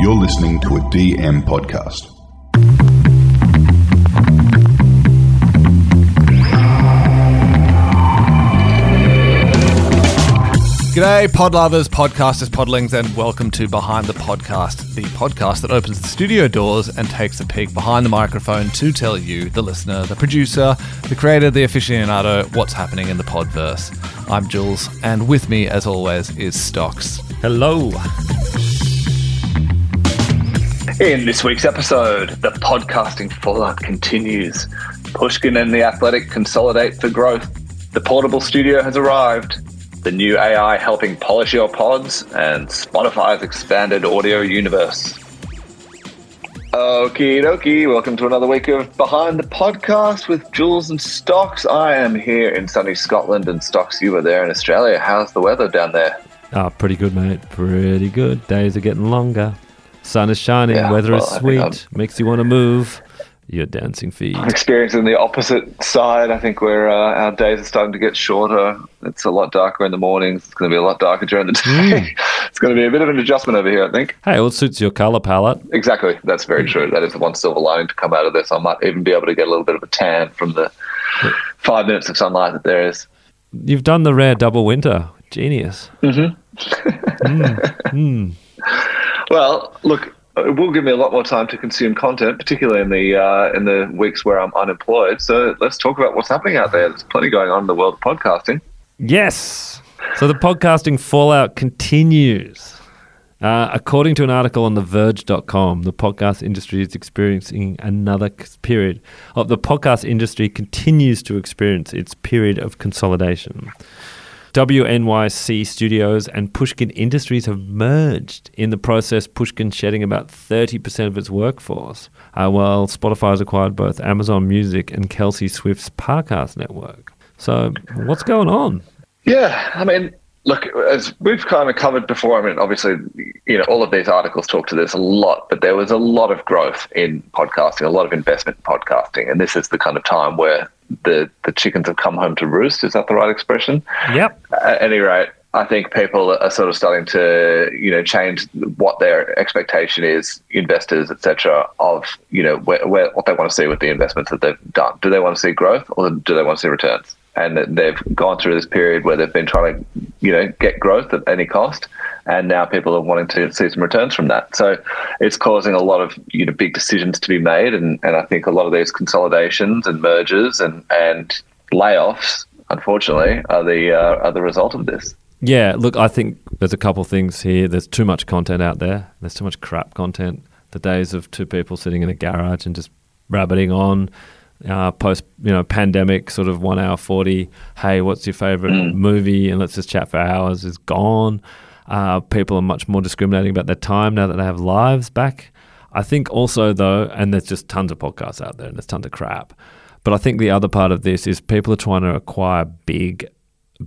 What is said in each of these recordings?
You're listening to a DM podcast. G'day, pod lovers, podcasters, podlings, and welcome to Behind the Podcast, the podcast that opens the studio doors and takes a peek behind the microphone to tell you, the listener, the producer, the creator, the aficionado, what's happening in the podverse. I'm Jules, and with me, as always, is Stocks. Hello. In this week's episode, the podcasting fallout continues. Pushkin and the Athletic consolidate for growth. The portable studio has arrived. The new AI helping polish your pods, and Spotify's expanded audio universe. Okie dokie, welcome to another week of Behind the Podcast with Jules and Stocks. I am here in sunny Scotland, and Stocks, you are there in Australia. How's the weather down there? Ah, pretty good, mate. Pretty good. Days are getting longer. Sun is shining. Yeah, weather well, is sweet. Makes you want to move. Your dancing feet. I'm experiencing the opposite side. I think where uh, our days are starting to get shorter. It's a lot darker in the mornings. It's going to be a lot darker during the day. Hmm. it's going to be a bit of an adjustment over here, I think. Hey, well, it suits your color palette. Exactly. That's very hmm. true. That is the one silver lining to come out of this. I might even be able to get a little bit of a tan from the hmm. five minutes of sunlight that there is. You've done the rare double winter. Genius. Mm-hmm. Well, look, it will give me a lot more time to consume content, particularly in the uh, in the weeks where I'm unemployed. So let's talk about what's happening out there. There's plenty going on in the world of podcasting. Yes. So the podcasting fallout continues. Uh, according to an article on TheVerge.com, the podcast industry is experiencing another period of the podcast industry continues to experience its period of consolidation. WNYC Studios and Pushkin Industries have merged. In the process, Pushkin shedding about 30% of its workforce, uh, while Spotify has acquired both Amazon Music and Kelsey Swift's Parcast network. So, what's going on? Yeah, I mean, look, as we've kind of covered before, I mean, obviously, you know, all of these articles talk to this a lot, but there was a lot of growth in podcasting, a lot of investment in podcasting, and this is the kind of time where the the chickens have come home to roost. Is that the right expression? Yep. At any rate, I think people are sort of starting to, you know, change what their expectation is, investors, etc., of you know where, where what they want to see with the investments that they've done. Do they want to see growth or do they want to see returns? And they've gone through this period where they've been trying to, you know, get growth at any cost, and now people are wanting to see some returns from that. So it's causing a lot of you know big decisions to be made, and, and I think a lot of these consolidations and mergers and and layoffs, unfortunately, are the uh, are the result of this. Yeah, look, I think there's a couple things here. There's too much content out there. There's too much crap content. The days of two people sitting in a garage and just rabbiting on, uh, post you know pandemic sort of one hour forty. Hey, what's your favorite movie? And let's just chat for hours is gone. Uh, people are much more discriminating about their time now that they have lives back. I think also though, and there's just tons of podcasts out there and there's tons of crap. But I think the other part of this is people are trying to acquire big,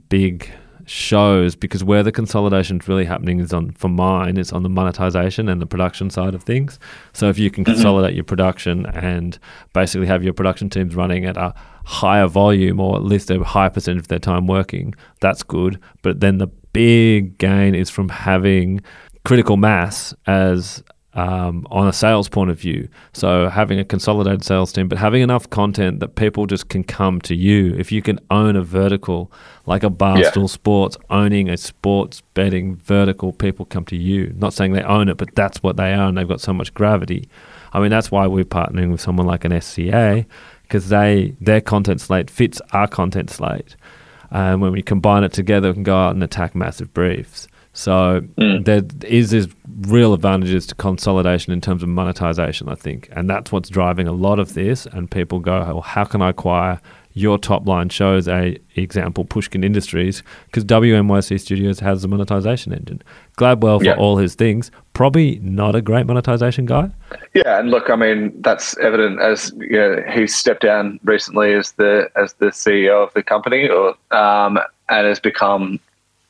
big shows because where the consolidation is really happening is on for mine it's on the monetization and the production side of things. So if you can mm-hmm. consolidate your production and basically have your production teams running at a higher volume or at least a high percentage of their time working, that's good. But then the big gain is from having critical mass as um, on a sales point of view. So having a consolidated sales team, but having enough content that people just can come to you. If you can own a vertical like a Barstool Sports, owning a sports betting vertical, people come to you. Not saying they own it, but that's what they are, and they've got so much gravity. I mean, that's why we're partnering with someone like an SCA because they their content slate fits our content slate. And when we combine it together, we can go out and attack massive briefs. So there is this real advantages to consolidation in terms of monetization, I think, and that's what's driving a lot of this. And people go, "Well, how can I acquire your top line shows?" A example, Pushkin Industries, because WNYC Studios has a monetization engine. Gladwell for Yeah. all his things, probably not a great monetization guy. Yeah, and look, I mean, that's evident as you know, he stepped down recently as the as the CEO of the company, or um, and has become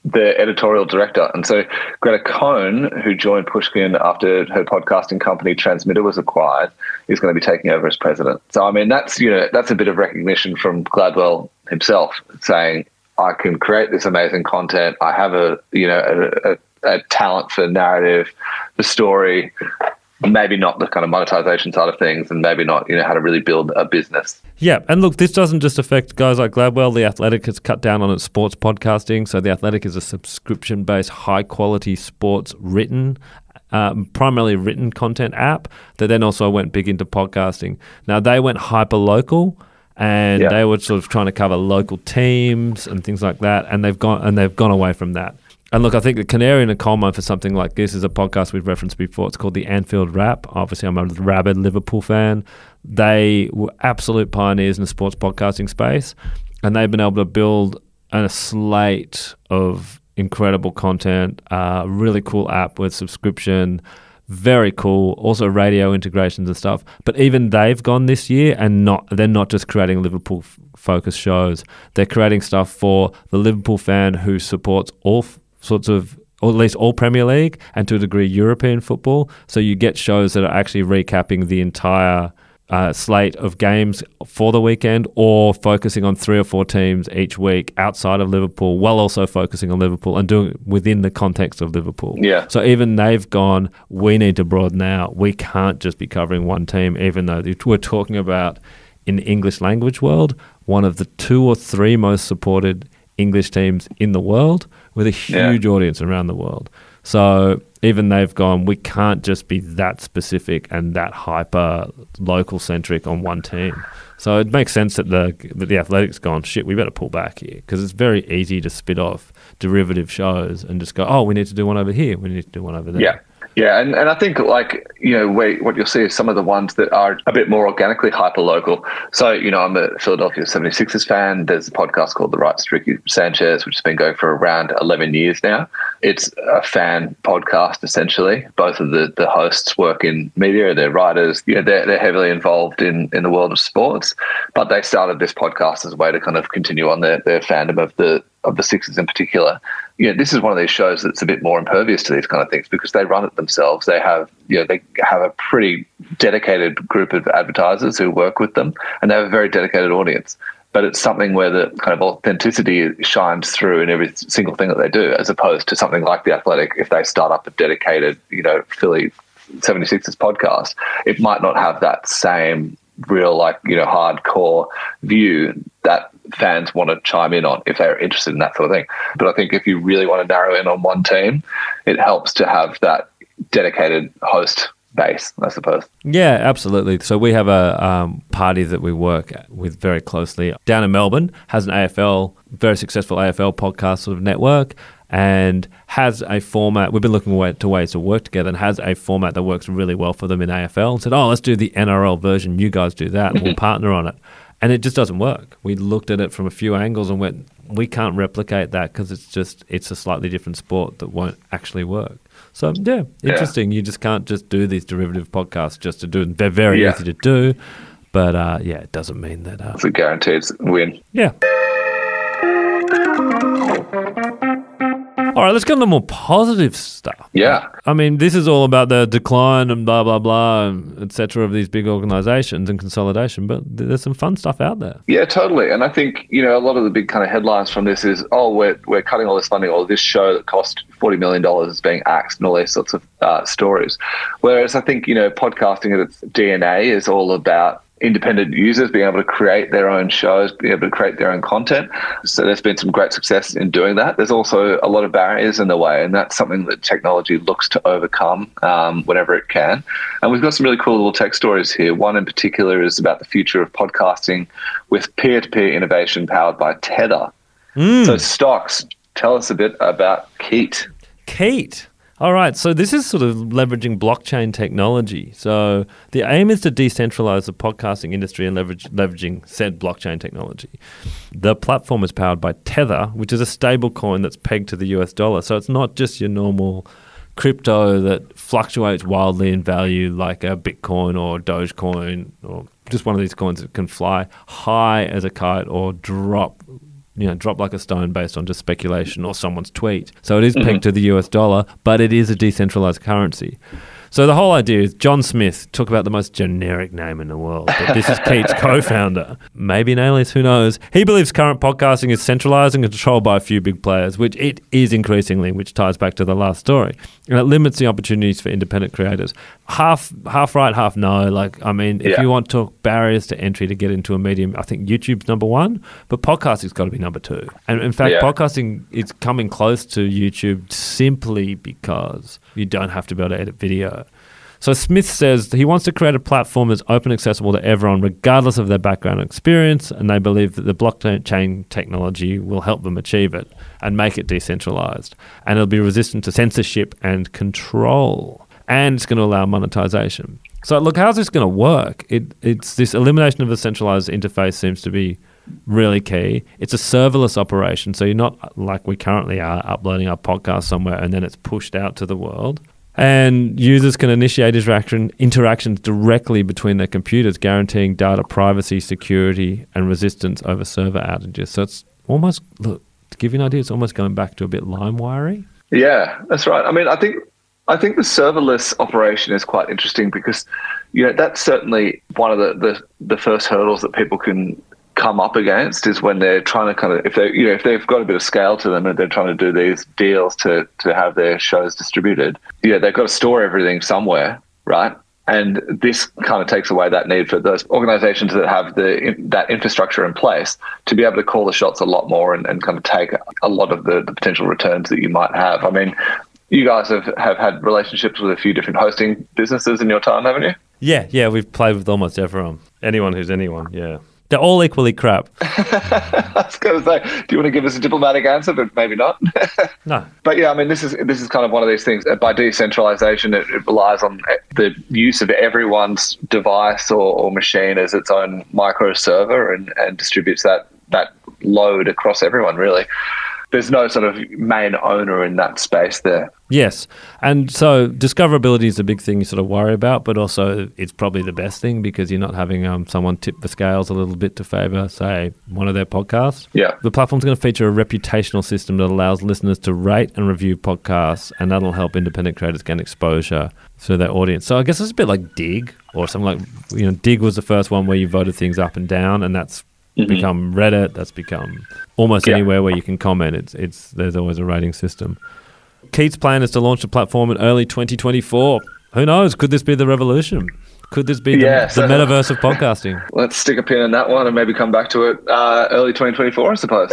the editorial director. And so Greta Cohn, who joined Pushkin after her podcasting company Transmitter was acquired, is going to be taking over as president. So I mean, that's you know that's a bit of recognition from Gladwell himself, saying I can create this amazing content. I have a you know a, a, a talent for narrative the story, maybe not the kind of monetization side of things, and maybe not you know how to really build a business. Yeah, and look, this doesn't just affect guys like Gladwell. The Athletic has cut down on its sports podcasting, so the Athletic is a subscription-based, high-quality sports written. Um, primarily written content app that then also went big into podcasting. Now they went hyper local, and Yeah. they were sort of trying to cover local teams and things like that, and they've gone and they've gone away from that. And look, I think the canary in a coal mine for something like this is a podcast we've referenced before. It's called the Anfield Wrap. Obviously, I'm a rabid Liverpool fan. They were absolute pioneers in the sports podcasting space, and they've been able to build a slate of incredible content, uh, really cool app with subscription, very cool. Also radio integrations and stuff. But even they've gone this year, and not they're not just creating Liverpool f- focused shows. They're creating stuff for the Liverpool fan who supports all f- sorts of. Or at least all Premier League and to a degree European football. So you get shows that are actually recapping the entire uh, slate of games for the weekend or focusing on three or four teams each week outside of Liverpool while also focusing on Liverpool and doing it within the context of Liverpool. Yeah. So even they've gone, we need to broaden out. We can't just be covering one team, even though we're talking about in the English language world, one of the two or three most supported English teams in the world with a Yeah. huge audience around the world. So even they've gone, we can't just be that specific and that hyper local centric on one team. So it makes sense that the that the Athletics gone, shit, we better pull back here because it's very easy to spit off derivative shows and just go, oh, we need to do one over here, we need to do one over there. Yeah. Yeah, and, and I think like you know what you'll see is some of the ones that are a bit more organically hyper local. So you know I'm a Philadelphia 76ers fan. There's a podcast called The Rights to Sanchez, which has been going for around 11 years now. It's a fan podcast essentially. Both of the, the hosts work in media. They're writers. You know they're, they're heavily involved in, in the world of sports. But they started this podcast as a way to kind of continue on their, their fandom of the of the Sixers in particular you know, this is one of these shows that's a bit more impervious to these kind of things because they run it themselves. They have, you know, they have a pretty dedicated group of advertisers who work with them, and they have a very dedicated audience. But it's something where the kind of authenticity shines through in every single thing that they do, as opposed to something like the Athletic. If they start up a dedicated, you know, Philly 76ers podcast, it might not have that same real, like, you know, hardcore view that fans want to chime in on if they're interested in that sort of thing. But I think if you really want to narrow in on one team, it helps to have that dedicated host base, I suppose. Yeah, absolutely. So we have a um, party that we work with very closely down in Melbourne, has an AFL, very successful AFL podcast sort of network, and has a format. We've been looking to ways to work together and has a format that works really well for them in AFL. And said, oh, let's do the NRL version. You guys do that. and We'll partner on it. And it just doesn't work. We looked at it from a few angles and went, we can't replicate that because it's just it's a slightly different sport that won't actually work. So yeah, interesting. You just can't just do these derivative podcasts just to do. They're very Yeah. easy to do, but uh, yeah, it doesn't mean that. Uh, It's a guaranteed win. yeah. All right, let's get on to more positive stuff. Yeah. I mean, this is all about the decline and blah blah blah, and et cetera, of these big organisations and consolidation. But there's some fun stuff out there. Yeah, totally. And I think, you know, a lot of the big kind of headlines from this is, oh, we're, we're cutting all this funding, or this show that cost $40 million is being axed, and all these sorts of uh, stories. Whereas I think, you know, podcasting at its DNA is all about independent users being able to create their own shows, being able to create their own content. So there's been some great success in doing that. There's also a lot of barriers in the way, and that's something that technology looks to overcome um, whenever it can. And we've got some really cool little tech stories here. One in particular is about the future of podcasting with peer-to-peer innovation powered by Tether. So stocks, tell us a bit about Keet. Kate. All right, so this is sort of leveraging blockchain technology. So the aim is to decentralize the podcasting industry and leverage, leveraging said blockchain technology. The platform is powered by Tether, which is a stable coin that's pegged to the US dollar. So it's not just your normal crypto that fluctuates wildly in value like a Bitcoin or Dogecoin or just one of these coins that can fly high as a kite or drop you know, drop like a stone based on just speculation or someone's tweet. So it is mm-hmm. pegged to the US dollar, but it is a decentralized currency. So the whole idea is John Smith, talk about the most generic name in the world, but this is Keet's co-founder. Maybe an alias, who knows? He believes current podcasting is centralized and controlled by a few big players, which it is increasingly, which ties back to the last story. And it limits the opportunities for independent creators. Half half right, half no. Like, I mean, if Yeah. you want to talk barriers to entry to get into a medium, I think YouTube's number one, but podcasting's got to be number two. And in fact, Yeah. podcasting is coming close to YouTube simply because you don't have to be able to edit video. So Smith says he wants to create a platform that's open accessible to everyone, regardless of their background and experience, and they believe that the blockchain technology will help them achieve it and make it decentralized. And it'll be resistant to censorship and control. And it's going to allow monetization. So look, how's this going to work? It, it's this elimination of the centralized interface seems to be really key. It's a serverless operation, so you're not like we currently are uploading our podcast somewhere and then it's pushed out to the world. And users can initiate interaction, interactions directly between their computers, guaranteeing data privacy, security, and resistance over server outages. So it's almost, look, to give you an idea, it's almost going back to a bit LimeWire Yeah, that's right. I mean, I think I think the serverless operation is quite interesting because you know that's certainly one of the, the, the first hurdles that people can come up against is when they're trying to kind of if they you know if they've got a bit of scale to them and they're trying to do these deals to to have their shows distributed, yeah, they've got to store everything somewhere, right? And this kind of takes away that need for those organizations that have the that infrastructure in place to be able to call the shots a lot more and, and kind of take a lot of the, the potential returns that you might have. I mean, you guys have, have had relationships with a few different hosting businesses in your time, haven't you? Yeah, yeah, we've played with almost everyone. Anyone who's anyone, yeah. They're all equally crap. I was going to say, do you want to give us a diplomatic answer? But maybe not. No. But yeah, I mean, this is this is kind of one of these things. Uh, By decentralization, it, it relies on uh, the use of everyone's device or, or machine as its own micro server and, and distributes that that load across everyone. Really, there's no sort of main owner in that space there. Yes. And so discoverability is a big thing you sort of worry about, but also it's probably the best thing because you're not having um, someone tip the scales a little bit to favor, say, one of their podcasts. Yeah. The platform's going to feature a reputational system that allows listeners to rate and review podcasts, and that'll help independent creators gain exposure to their audience. So I guess it's a bit like Digg or something like, you know, Digg was the first one where you voted things up and down, and that's become Reddit. That's become almost Yeah. anywhere where you can comment. It's it's there's always a rating system. Keet's plan is to launch the platform in early 2024. Who knows? Could this be the revolution? Could this be the, Yeah, the so- metaverse of podcasting? Let's stick a pin in that one and maybe come back to it uh, early 2024, I suppose.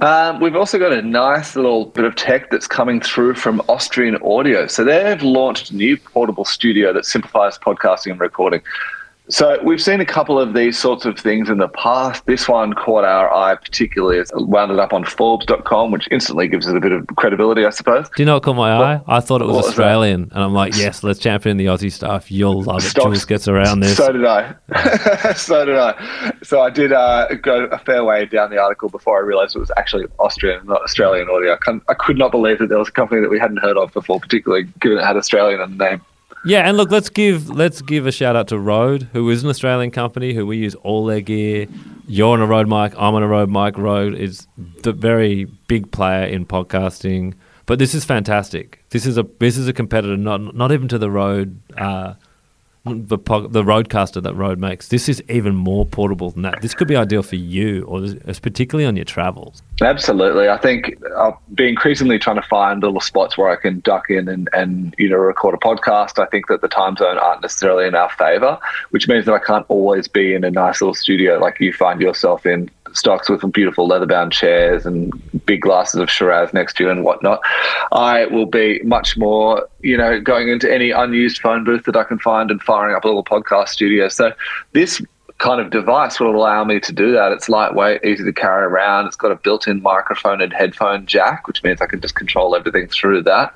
Um, we've also got a nice little bit of tech that's coming through from Austrian Audio. So they've launched a new portable studio that simplifies podcasting and recording. So we've seen a couple of these sorts of things in the past. This one caught our eye particularly. It's wound it up on Forbes.com, which instantly gives it a bit of credibility, I suppose. Do you know what caught my eye? I thought it was what was? Australian, and I'm like, yes, let's champion the Aussie stuff. You'll love it. Stocks- Jules gets around this. So did I. so did I. So I did uh, go a fair way down the article before I realised it was actually Austrian, not Australian audio. I, I could not believe that there was a company that we hadn't heard of before, particularly given it had Australian in the name. Yeah, and look, let's give let's give a shout out to Rode, who is an Australian company who we use all their gear. You're on a Rode mic, I'm on a Rode mic. Rode is the very big player in podcasting, but this is fantastic. This is a this is a competitor, not not even to the Rode. Uh, the the RodeCaster that Rode makes. This is even more portable than that. This could be ideal for you, or this- particularly on your travels. Absolutely. I think I'll be increasingly trying to find little spots where I can duck in and, and you know record a podcast. I think that the time zone aren't necessarily in our favor, which means that I can't always be in a nice little studio like you find yourself in stocks with beautiful leather bound chairs and big glasses of Shiraz next to you and whatnot. I will be much more, you know, going into any unused phone booth that I can find and firing up a little podcast studio. So this kind of device will allow me to do that. It's lightweight, easy to carry around. It's got a built-in microphone and headphone jack, which means I can just control everything through that.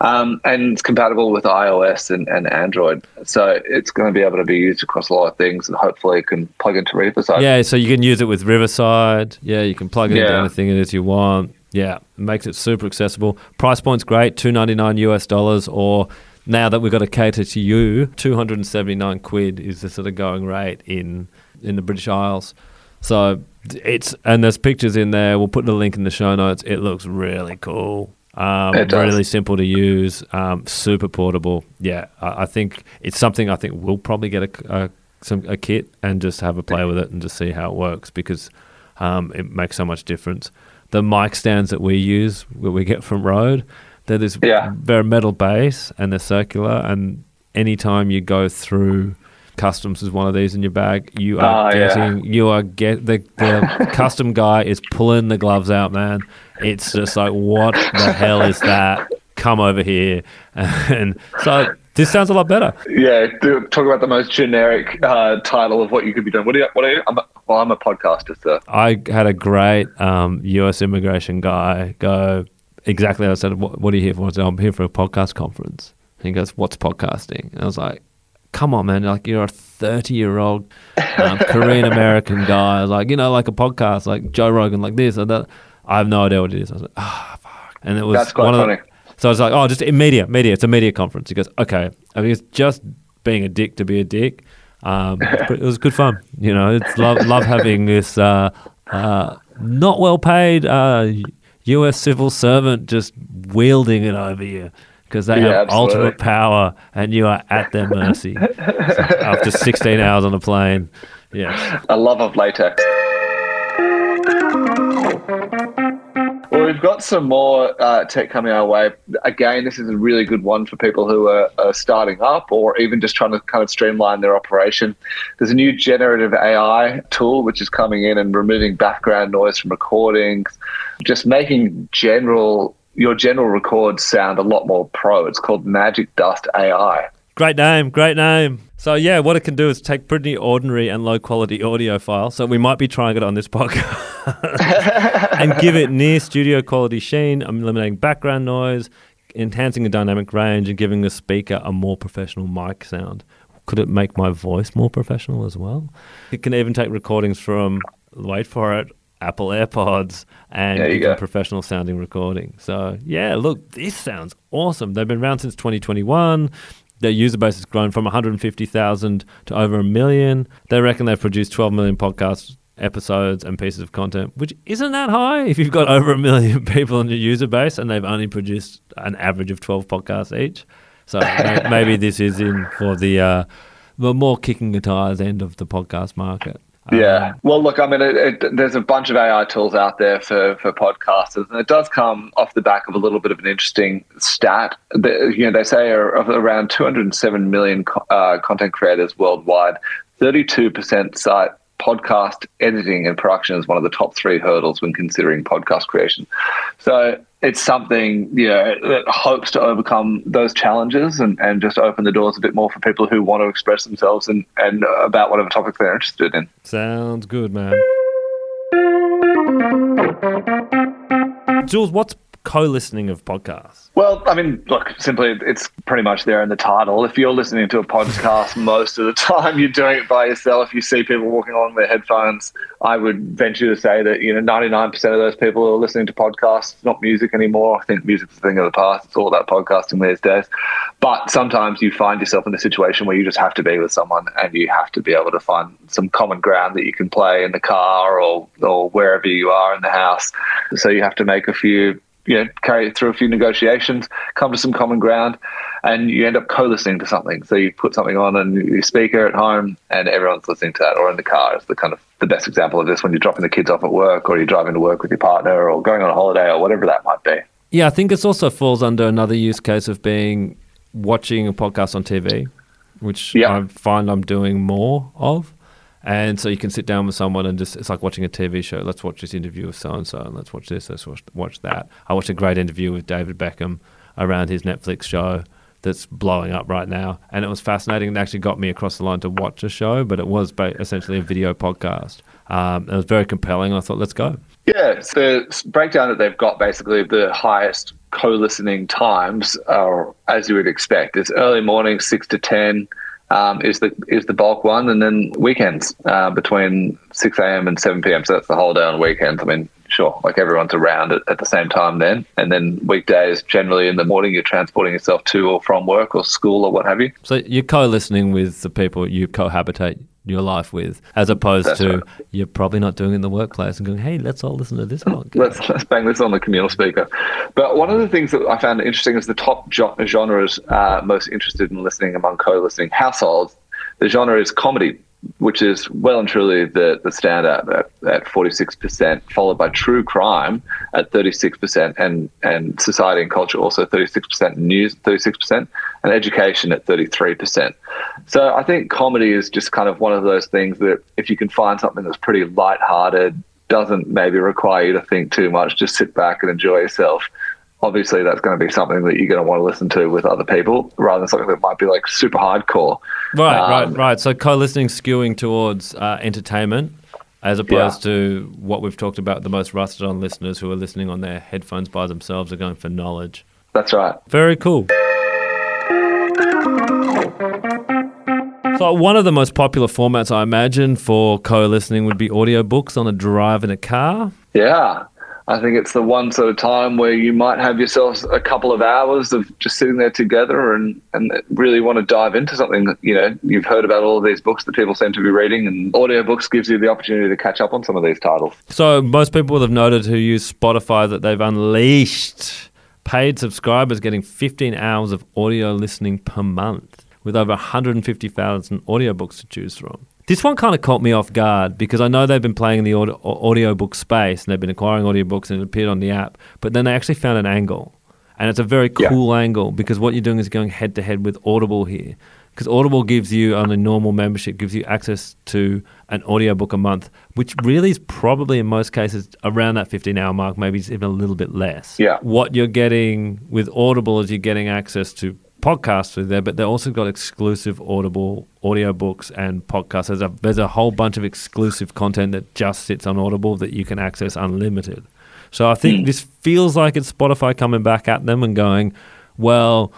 Um, and it's compatible with iOS and, and Android. So it's going to be able to be used across a lot of things and hopefully it can plug into Riverside. Yeah, so you can use it with Riverside. Yeah, you can plug it into Yeah. anything it is you want. Yeah, it makes it super accessible. Price point's great, two ninety nine US dollars, or now that we've got to cater to you, two hundred and seventy nine quid is the sort of going rate in in the British Isles. So it's and there's pictures in there. We'll put the link in the show notes. It looks really cool. Um, It does. really simple to use, um, super portable. Yeah, I, I think it's something I think we'll probably get a, a some a kit and just have a play with it and just see how it works because um, it makes so much difference. The mic stands that we use, that we get from Rode, they're this Yeah. very metal base and they're circular. And anytime you go through customs with one of these in your bag, you are Oh, yeah. getting you are get the, the custom guy is pulling the gloves out, man. It's just like what the hell is that? Come over here, and so this sounds a lot better. Yeah, do- talk about the most generic uh, title of what you could be doing. What do you? What are you? I'm a, well, I'm a podcaster, sir. I had a great um, U.S. immigration guy go exactly. I said, "What, what are you here for?" I said, "I'm here for a podcast conference." And he goes, "What's podcasting?" And I was like, "Come on, man! Like you're a 30 year old um, Korean American guy. Like, you know, like a podcast, like Joe Rogan, like this or that. I have no idea what it is." I was like, "Ah, fuck!" And it was That's quite one of the- funny. so I was like, "Oh, just in media, media. It's a media conference." He goes, "Okay." I mean, it's just being a dick to be a dick. Um, but it was good fun. You know, it's love love having this uh, uh, not well paid uh, U.S. civil servant just wielding it over you because they Yeah, have absolutely. ultimate power and you are at their mercy. So after 16 hours on a plane, yeah. a love of latex. Well, we've got some more uh, tech coming our way. Again, this is a really good one for people who are, are starting up or even just trying to kind of streamline their operation. There's a new generative AI tool which is coming in and removing background noise from recordings, just making general your general records sound a lot more pro. It's called Magic Dust AI. Great name, great name. So yeah, what it can do is take pretty ordinary and low quality audio file. So we might be trying it on this podcast and give it near studio quality sheen, eliminating background noise, enhancing the dynamic range, and giving the speaker a more professional mic sound. Could it make my voice more professional as well? It can even take recordings from wait for it. Apple AirPods and There you give them go. professional sounding recording. So yeah, look, this sounds awesome. They've been around since 2021. Their user base has grown from 150,000 to over a million. They reckon they've produced 12 million podcast episodes and pieces of content, which isn't that high if you've got over a million people in your user base and they've only produced an average of 12 podcasts each. So maybe this is in for the uh, the more kicking guitars end of the podcast market. Yeah. Um, Well, look, I mean, it, it, there's a bunch of AI tools out there for, for podcasters, and it does come off the back of a little bit of an interesting stat. The, you know, they say are of around 207 million uh, content creators worldwide, 32% cite podcast editing and production as one of the top three hurdles when considering podcast creation. So it's something you know that hopes to overcome those challenges and, and just open the doors a bit more for people who want to express themselves and, and about whatever topic they're interested in. Sounds good, man. Jules, what's co-listening of podcasts? Well, I mean, look, simply, it's pretty much there in the title. If you're listening to a podcast most of the time, you're doing it by yourself. You see people walking along their headphones. I would venture to say that, you know, 99% of those people are listening to podcasts, not music anymore. I think music's a thing of the past. It's all about podcasting these days. But sometimes you find yourself in a situation where you just have to be with someone and you have to be able to find some common ground that you can play in the car or, or wherever you are in the house. So you have to make a few you know, carry it through a few negotiations, come to some common ground, and you end up co-listening to something. So you put something on and your speaker at home, and everyone's listening to that, or in the car. Is the kind of the best example of this when you're dropping the kids off at work, or you're driving to work with your partner, or going on a holiday, or whatever that might be. Yeah, I think it also falls under another use case of being watching a podcast on TV, which Yeah. I find I'm doing more of. And so you can sit down with someone and just, it's like watching a TV show. Let's watch this interview with so and so, and let's watch this, let's watch, watch that. I watched a great interview with David Beckham around his Netflix show that's blowing up right now. And it was fascinating. It actually got me across the line to watch a show, but it was essentially a video podcast. Um, it was very compelling. I thought, let's go. Yeah, so the breakdown that they've got basically the highest co-listening times are as you would expect. It's early morning, six to ten. Um, is the is the bulk one, and then weekends uh, between six a.m. and seven p.m. So that's the whole day on weekends. I mean, sure, like everyone's around at, at the same time then, and then weekdays generally in the morning you're transporting yourself to or from work or school or what have you. So you're co-listening with the people you cohabitate your life with, as opposed That's to right. you're probably not doing it in the workplace and going, hey, let's all listen to this podcast. let's, let's bang this on the communal speaker. But one of the things that I found interesting is the top jo- genres uh, most interested in listening among co-listening households. The genre is comedy, which is well and truly the, the standout at, at 46%, followed by true crime at 36%, and, and society and culture also 36%, news 36%, and education at 33%. So I think comedy is just kind of one of those things that if you can find something that's pretty light-hearted, doesn't maybe require you to think too much, just sit back and enjoy yourself. Obviously, that's going to be something that you're going to want to listen to with other people rather than something that might be like super hardcore. Right, Um, right, right. So co-listening skewing towards uh, entertainment as opposed Yeah. to what we've talked about the most rusted on listeners who are listening on their headphones by themselves are going for knowledge. That's right. Very cool. So one of the most popular formats I imagine for co-listening would be audiobooks on a drive in a car. Yeah. I think it's the one sort of time where you might have yourselves a couple of hours of just sitting there together and, and really want to dive into something that, you know, you've heard about all of these books that people seem to be reading and audiobooks gives you the opportunity to catch up on some of these titles. So most people will have noted who use Spotify that they've unleashed paid subscribers getting 15 hours of audio listening per month with over 150,000 audiobooks to choose from. This one kind of caught me off guard because I know they've been playing in the audio, audiobook space and they've been acquiring audiobooks and it appeared on the app, but then they actually found an angle. And it's a very Yeah. cool angle because what you're doing is going head to head with Audible here. Because Audible gives you, on a normal membership, gives you access to an audiobook a month, which really is probably in most cases around that 15 hour mark, maybe it's even a little bit less. Yeah. What you're getting with Audible is you're getting access to podcasts through there, but they've also got exclusive Audible audiobooks and podcasts. There's a, there's a whole bunch of exclusive content that just sits on Audible that you can access unlimited. So I think this feels like it's Spotify coming back at them and going, well,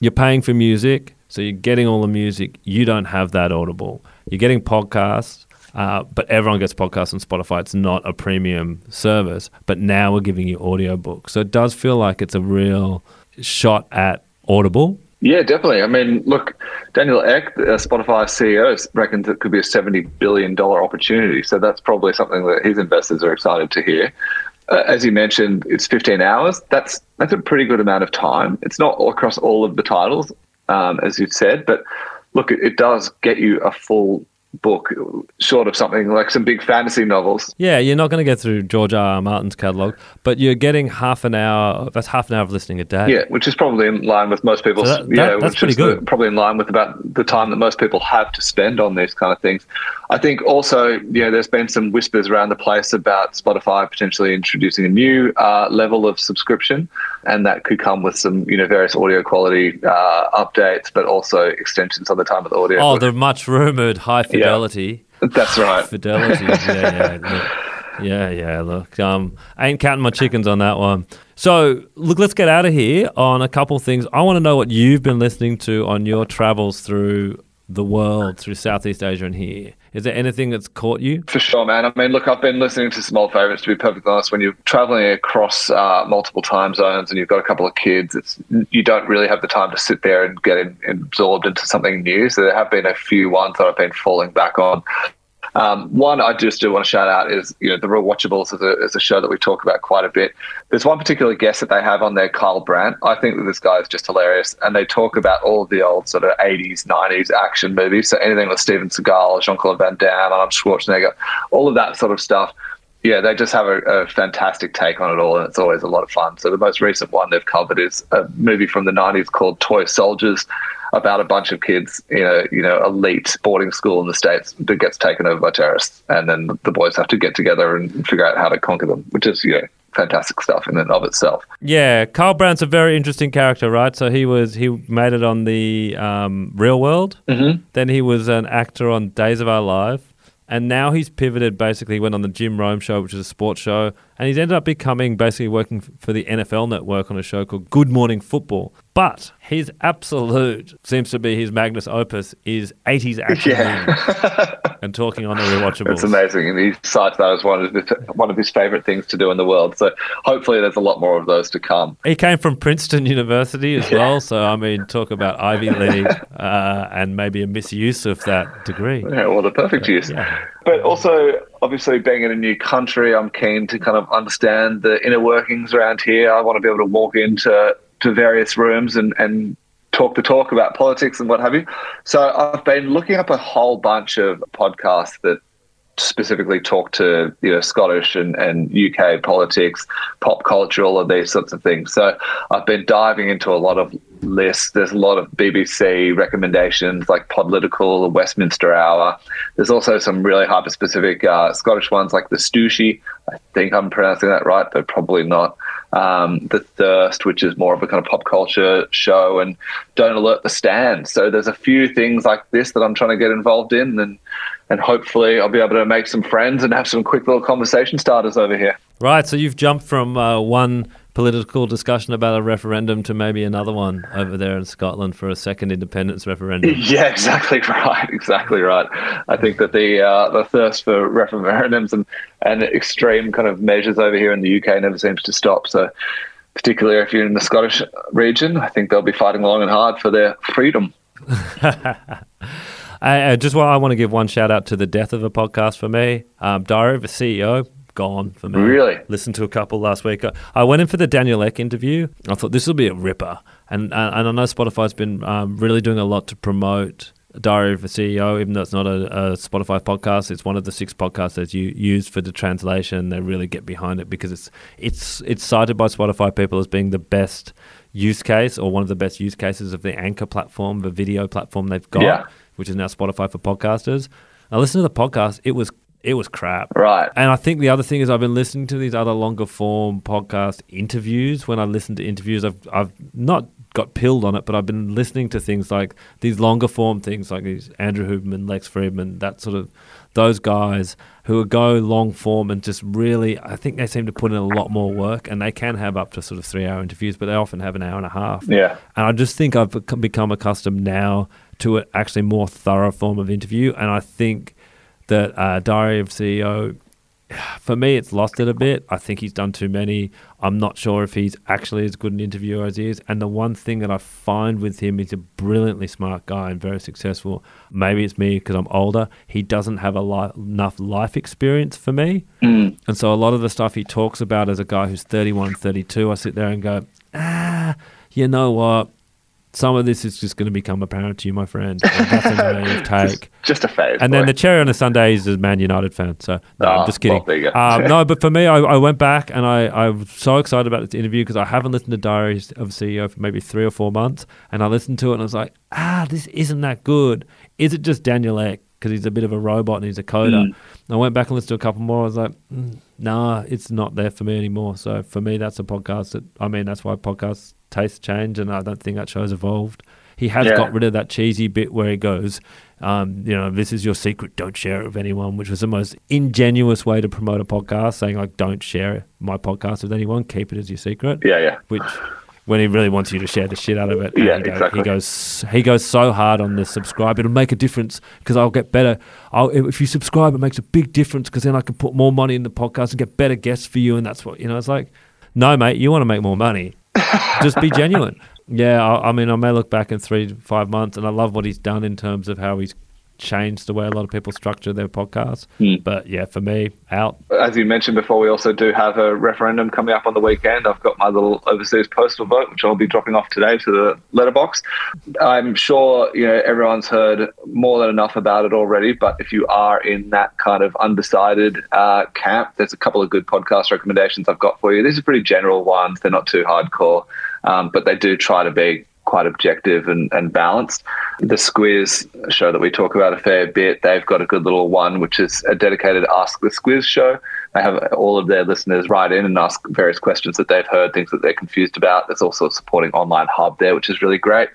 you're paying for music, so you're getting all the music. You don't have that Audible. You're getting podcasts, uh, but everyone gets podcasts on Spotify. It's not a premium service, but now we're giving you audiobooks. So it does feel like it's a real shot at Audible. Yeah, definitely. I mean, look, Daniel Ek, uh, Spotify CEO, reckons it could be a $70 billion opportunity. So that's probably something that his investors are excited to hear. Uh, as you mentioned, it's 15 hours. That's that's a pretty good amount of time. It's not across all of the titles, um, as you've said, but look, it, it does get you a full book, short of something like some big fantasy novels. Yeah, you're not going to get through George R. R. Martin's catalog, but you're getting half an hour. That's half an hour of listening a day. Yeah, which is probably in line with most people's. So that- yeah, that's which pretty is the- good. probably in line with about the time that most people have to spend on these kind of things. I think also, you know, there's been some whispers around the place about Spotify potentially introducing a new uh, level of subscription, and that could come with some, you know, various audio quality uh, updates, but also extensions on the time of the audio. Oh, the much rumored high fidelity. That's right. Fidelity. yeah, yeah, look. yeah, yeah. Look, um, I ain't counting my chickens on that one. So, look, let's get out of here on a couple things. I want to know what you've been listening to on your travels through the world, through Southeast Asia and here. Is there anything that's caught you? For sure, man. I mean, look, I've been listening to some old favorites. To be perfectly honest, when you're traveling across uh, multiple time zones and you've got a couple of kids, it's you don't really have the time to sit there and get in, absorbed into something new. So there have been a few ones that I've been falling back on. Um, one I just do want to shout out is you know the Rewatchables is a, is a show that we talk about quite a bit. There's one particular guest that they have on there, Kyle Brandt. I think that this guy is just hilarious, and they talk about all of the old sort of 80s, 90s action movies. So anything with Steven Seagal, Jean Claude Van Damme, Arnold Schwarzenegger, all of that sort of stuff. Yeah, they just have a, a fantastic take on it all, and it's always a lot of fun. So the most recent one they've covered is a movie from the 90s called Toy Soldiers about a bunch of kids in a you know elite boarding school in the states that gets taken over by terrorists, and then the boys have to get together and figure out how to conquer them, which is you know fantastic stuff in and of itself. Yeah, Kyle Brandt's a very interesting character, right? So he was he made it on the um, Real World. Mm-hmm. Then he was an actor on Days of Our Life, and now he's pivoted. Basically, he went on the Jim Rome show, which is a sports show, and he's ended up becoming basically working for the NFL network on a show called Good Morning Football. But his absolute seems to be his magnus opus is 80s action Yeah. and talking on the rewatchables. It's amazing. And he cites that as one of his, one of his favorite things to do in the world. So hopefully there's a lot more of those to come. He came from Princeton University as well, so I mean, talk about Ivy League uh, and maybe a misuse of that degree. Yeah, well, the perfect use. Yeah. But also, obviously, being in a new country, I'm keen to kind of understand the inner workings around here. I want to be able to walk into to various rooms and, and talk the talk about politics and what have you. So I've been looking up a whole bunch of podcasts that specifically talk to you know Scottish and, and UK politics, pop culture, all of these sorts of things. So I've been diving into a lot of lists. There's a lot of BBC recommendations like Podlitical, the Westminster Hour. There's also some really hyper specific uh, Scottish ones like the Stooshie. I think I'm pronouncing that right, but probably not. Um, the Thirst, which is more of a kind of pop culture show, and Don't Alert the Stand. So there's a few things like this that I'm trying to get involved in, and and hopefully I'll be able to make some friends and have some quick little conversation starters over here. Right, so you've jumped from uh, one political discussion about a referendum to maybe another one over there in Scotland for a second independence referendum. Yeah, exactly right. Exactly right. I think that the uh, the thirst for referendums and, and extreme kind of measures over here in the UK never seems to stop. So, particularly if you're in the Scottish region, I think they'll be fighting long and hard for their freedom. I, I just want I want to give one shout out to the death of a podcast for me. Um, Diary of a CEO gone for me. Really? Listened to a couple last week. I, went in for the Daniel Ek interview. I thought this will be a ripper, and and I know Spotify's been um, really doing a lot to promote. Diary of a CEO, even though it's not a, a Spotify podcast, it's one of the six podcasts that you use for the translation. They really get behind it because it's it's it's cited by Spotify people as being the best use case or one of the best use cases of the Anchor platform, the video platform they've got, Yeah. which is now Spotify for podcasters. I listened to the podcast; it was it was crap. Right. And I think the other thing is I've been listening to these other longer form podcast interviews. When I listen to interviews, I've I've not got pilled on it, but I've been listening to things like these longer form things like these Andrew Huberman, Lex Fridman, that sort of those guys who go long form and just really I think they seem to put in a lot more work and they can have up to sort of three hour interviews, but they often have an hour and a half. Yeah. And I just think I've become- become accustomed now to an actually more thorough form of interview. And I think that uh, Diary of CEO, for me, it's lost it a bit. I think he's done too many. I'm not sure if he's actually as good an interviewer as he is. And the one thing that I find with him, he's a brilliantly smart guy and very successful. Maybe it's me because I'm older. He doesn't have a li- enough life experience for me. Mm. And so a lot of the stuff he talks about as a guy who's 31, 32, I sit there and go, ah, you know what? Some of this is just going to become apparent to you, my friend. That's a naive take. Just a phase. And then the cherry on the Sunday is a Man United fan. So no, Ah, I'm just kidding. well, there you go. um, no, but for me, I, I went back and I, I was so excited about this interview because I haven't listened to Diaries of CEO for maybe three or four months. And I listened to it and I was like, ah, this isn't that good. Is it just Daniel Ek? Because he's a bit of a robot and he's a coder. Mm. I went back and listened to a couple more. I was like, mm, nah, it's not there for me anymore. So for me, that's a podcast that, I mean, that's why podcasts taste change. And I don't think that show's evolved. He has Yeah. got rid of that cheesy bit where he goes, um, you know, this is your secret, don't share it with anyone, which was the most ingenuous way to promote a podcast, saying like, don't share my podcast with anyone, keep it as your secret. yeah, yeah. Which, when he really wants you to share the shit out of it, Yeah, he, go- exactly. he goes he goes so hard on the subscribe. It'll make a difference because I'll get better. I'll, if you subscribe, it makes a big difference because then I can put more money in the podcast and get better guests for you, and that's what you know. It's like, no, mate, you want to make more money just be genuine. Yeah, I, I mean, I may look back in three five months, and I love what he's done in terms of how he's changed the way a lot of people structure their podcasts. Hmm. But yeah, for me, out. As you mentioned before, we also do have a referendum coming up on the weekend. I've got my little overseas postal vote, which I'll be dropping off today to the letterbox. I'm sure you know everyone's heard more than enough about it already, but if you are in that kind of undecided uh, camp, there's a couple of good podcast recommendations I've got for you. These are pretty general ones; they're not too hardcore, um, but they do try to be quite objective and, and balanced. The Squiz show that we talk about a fair bit, they've got a good little one, which is a dedicated Ask the Squiz show. They have all of their listeners write in and ask various questions that they've heard, things that they're confused about. There's also a supporting online hub there, which is really great.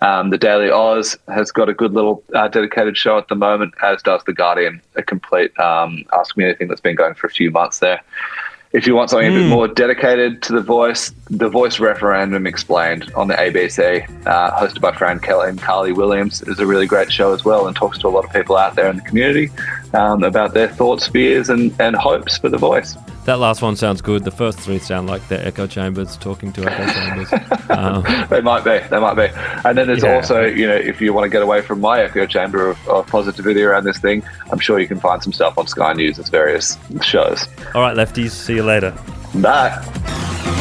Um, the Daily Aus has got a good little uh, dedicated show at the moment, as does The Guardian, a complete um, Ask Me Anything that's been going for a few months there. If you want something a bit more dedicated to the voice, the Voice Referendum Explained on the ABC, uh, hosted by Fran Kelly and Carly Williams, is a really great show as well and talks to a lot of people out there in the community um, about their thoughts, fears, and, and hopes for the voice. That last one sounds good. The first three sound like they're echo chambers talking to echo chambers. Um, They might be, they might be. And then there's Yeah. also, you know, if you want to get away from my echo chamber of, of positivity around this thing, I'm sure you can find some stuff on Sky News' It's various shows. All right, lefties. See you later. Bye.